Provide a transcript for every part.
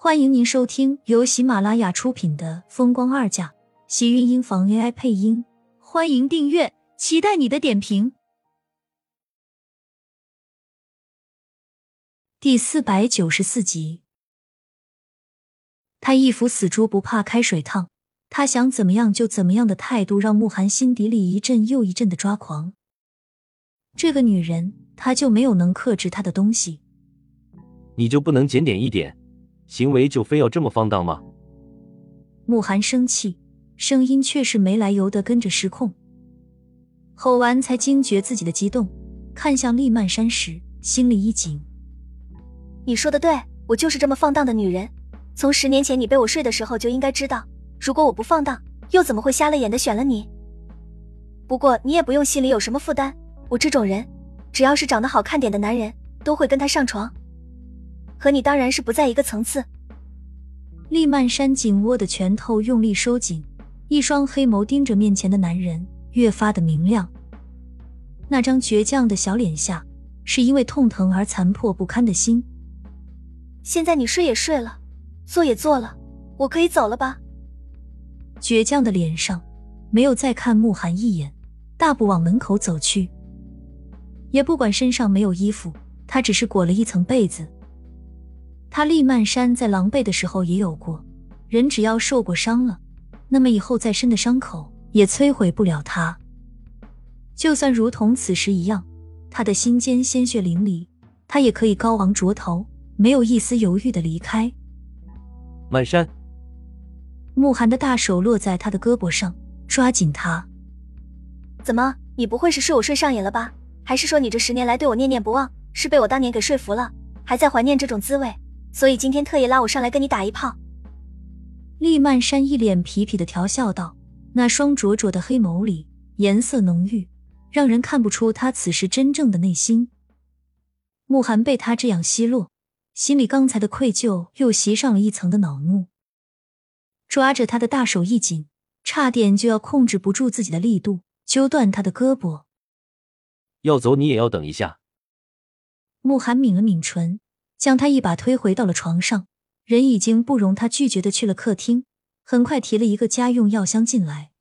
欢迎您收听由喜马拉雅出品的《风光二嫁》，喜运音房 AI 配音。欢迎订阅，期待你的点评。第四百九十四集，他一副死猪不怕开水烫，他想怎么样就怎么样的态度，让慕寒心底里一阵又一阵的抓狂。这个女人，他就没有能克制她的东西？你就不能检点一点？行为就非要这么放荡吗？慕寒生气，声音却是没来由的跟着失控。吼完才惊觉自己的激动，看向厉曼山时，心里一紧。你说的对，我就是这么放荡的女人。从十年前你被我睡的时候就应该知道，如果我不放荡，又怎么会瞎了眼的选了你？不过你也不用心里有什么负担，我这种人，只要是长得好看点的男人，都会跟他上床。和你当然是不在一个层次。厉曼山紧握的拳头用力收紧，一双黑眸盯着面前的男人，越发的明亮。那张倔强的小脸下，是因为痛疼而残破不堪的心。现在你睡也睡了，做也做了，我可以走了吧？倔强的脸上没有再看慕寒一眼，大步往门口走去。也不管身上没有衣服，他只是裹了一层被子。他厉曼山在狼狈的时候也有过，人只要受过伤了，那么以后再深的伤口也摧毁不了他。就算如同此时一样，他的心间鲜血淋漓，他也可以高昂着头，没有一丝犹豫的离开。曼山，慕寒的大手落在他的胳膊上，抓紧他。怎么，你不会是睡我睡上瘾了吧？还是说你这十年来对我念念不忘，是被我当年给说服了，还在怀念这种滋味？所以今天特意拉我上来跟你打一炮。厉曼山一脸痞痞的调笑道，那双灼灼的黑眸里颜色浓郁，让人看不出他此时真正的内心。慕寒被他这样奚落，心里刚才的愧疚又袭上了一层的恼怒，抓着他的大手一紧，差点就要控制不住自己的力度，揪断他的胳膊。要走你也要等一下。慕寒抿了抿唇。将他一把推回到了床上，人已经不容他拒绝的去了客厅。很快提了一个家用药箱进来，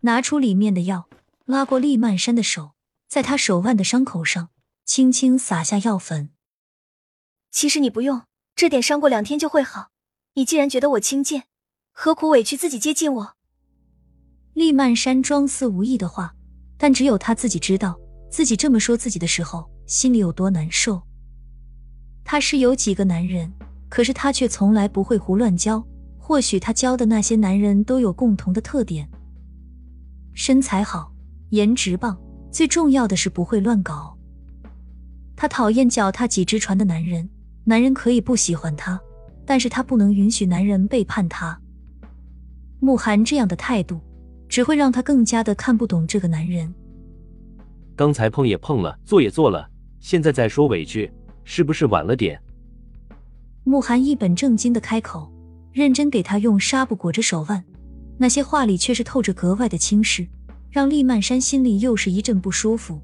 拿出里面的药，拉过厉曼山的手，在他手腕的伤口上轻轻撒下药粉。其实你不用，这点伤过两天就会好。你既然觉得我轻贱，何苦委屈自己接近我？厉曼山装似无意的话，但只有他自己知道，自己这么说自己的时候，心里有多难受。他是有几个男人，可是他却从来不会胡乱交。或许他交的那些男人都有共同的特点：身材好，颜值棒，最重要的是不会乱搞。他讨厌脚踏几只船的男人，男人可以不喜欢他，但是他不能允许男人背叛他。慕寒这样的态度，只会让他更加的看不懂这个男人。刚才碰也碰了，做也做了，现在再说委屈。是不是晚了点？慕寒一本正经的开口，认真给他用纱布裹着手腕，那些话里却是透着格外的轻视，让厉曼山心里又是一阵不舒服。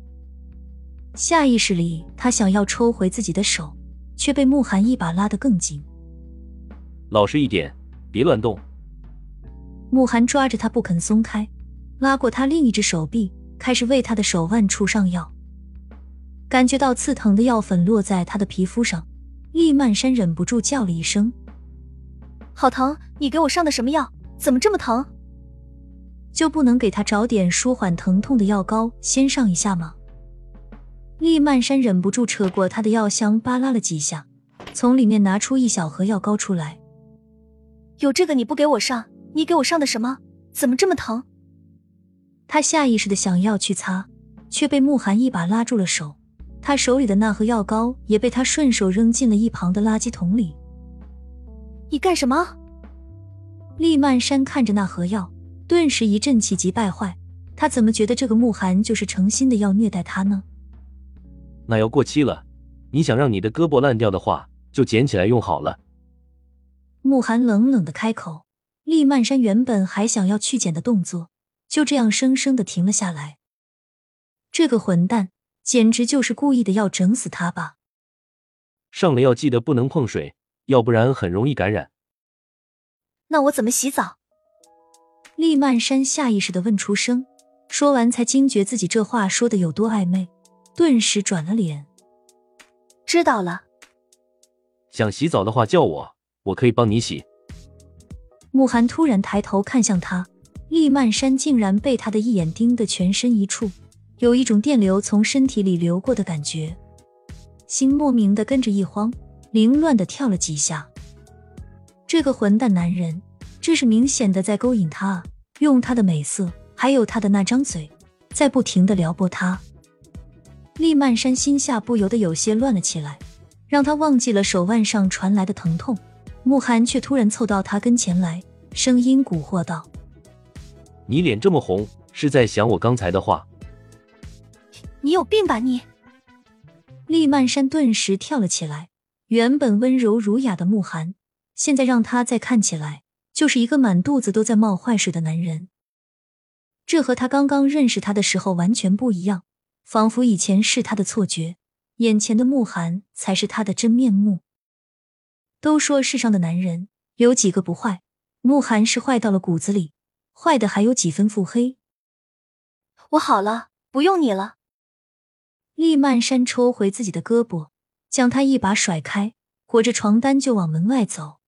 下意识里，他想要抽回自己的手，却被慕寒一把拉得更紧。老实一点，别乱动。慕寒抓着他不肯松开，拉过他另一只手臂，开始为他的手腕处上药。感觉到刺疼的药粉落在他的皮肤上，厉曼山忍不住叫了一声：“好疼！你给我上的什么药？怎么这么疼？就不能给他找点舒缓疼痛的药膏先上一下吗？”厉曼山忍不住扯过他的药箱，扒拉了几下，从里面拿出一小盒药膏出来。有这个你不给我上，你给我上的什么？怎么这么疼？他下意识的想要去擦，却被慕寒一把拉住了手。他手里的那盒药膏也被他顺手扔进了一旁的垃圾桶里。你干什么？厉曼山看着那盒药，顿时一阵气急败坏。他怎么觉得这个慕寒就是诚心的要虐待他呢？那药过期了，你想让你的胳膊烂掉的话，就捡起来用好了。慕寒冷冷的开口。厉曼山原本还想要去捡的动作，就这样生生的停了下来。这个混蛋！简直就是故意的，要整死他吧！上了药记得不能碰水，要不然很容易感染。那我怎么洗澡？厉曼山下意识的问出声，说完才惊觉自己这话说的有多暧昧，顿时转了脸。知道了。想洗澡的话叫我，我可以帮你洗。慕寒突然抬头看向他，厉曼山竟然被他的一眼盯得全身一触，有一种电流从身体里流过的感觉，心莫名的跟着一慌，凌乱的跳了几下。这个混蛋男人，这是明显的在勾引他啊！用他的美色，还有他的那张嘴，在不停的撩拨他。厉曼山心下不由得有些乱了起来，让他忘记了手腕上传来的疼痛。慕寒却突然凑到他跟前来，声音蛊惑道：“你脸这么红，是在想我刚才的话？你有病吧你！”厉曼山顿时跳了起来，原本温柔儒雅的慕寒。现在让他再看起来，就是一个满肚子都在冒坏水的男人。这和他刚刚认识他的时候完全不一样，仿佛以前是他的错觉，眼前的慕寒才是他的真面目。都说世上的男人有几个不坏，慕寒是坏到了骨子里，坏的还有几分腹黑。我好了，不用你了。厉曼山抽回自己的胳膊，将他一把甩开，裹着床单就往门外走。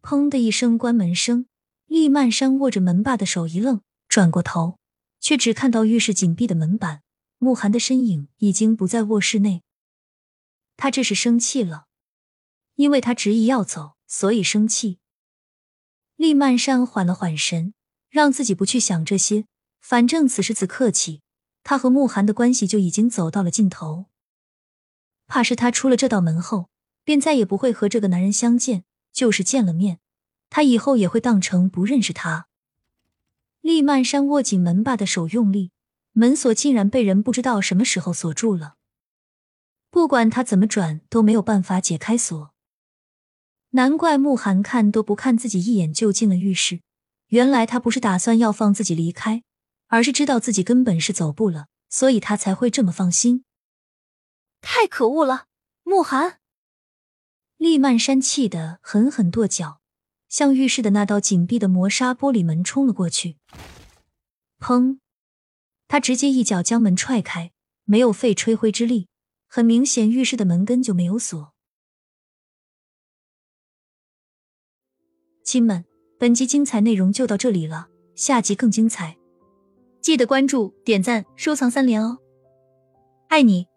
砰的一声关门声，厉曼山握着门把的手一愣，转过头，却只看到浴室紧闭的门板，慕寒的身影已经不在卧室内。他这是生气了，因为他执意要走，所以生气。厉曼山缓了缓神，让自己不去想这些，反正此时此刻起，他和慕寒的关系就已经走到了尽头。怕是他出了这道门后，便再也不会和这个男人相见。就是见了面，他以后也会当成不认识他。厉曼山握紧门把的手用力，门锁竟然被人不知道什么时候锁住了。不管他怎么转都没有办法解开锁。难怪慕寒看都不看自己一眼就进了浴室，原来他不是打算要放自己离开，而是知道自己根本是走不了，所以他才会这么放心。太可恶了，慕寒！厉曼山气得狠狠跺脚，向浴室的那道紧闭的磨砂玻璃门冲了过去。砰！他直接一脚将门踹开，没有费吹灰之力。很明显，浴室的门根就没有锁。亲们，本集精彩内容就到这里了，下集更精彩，记得关注、点赞、收藏三连哦！爱你。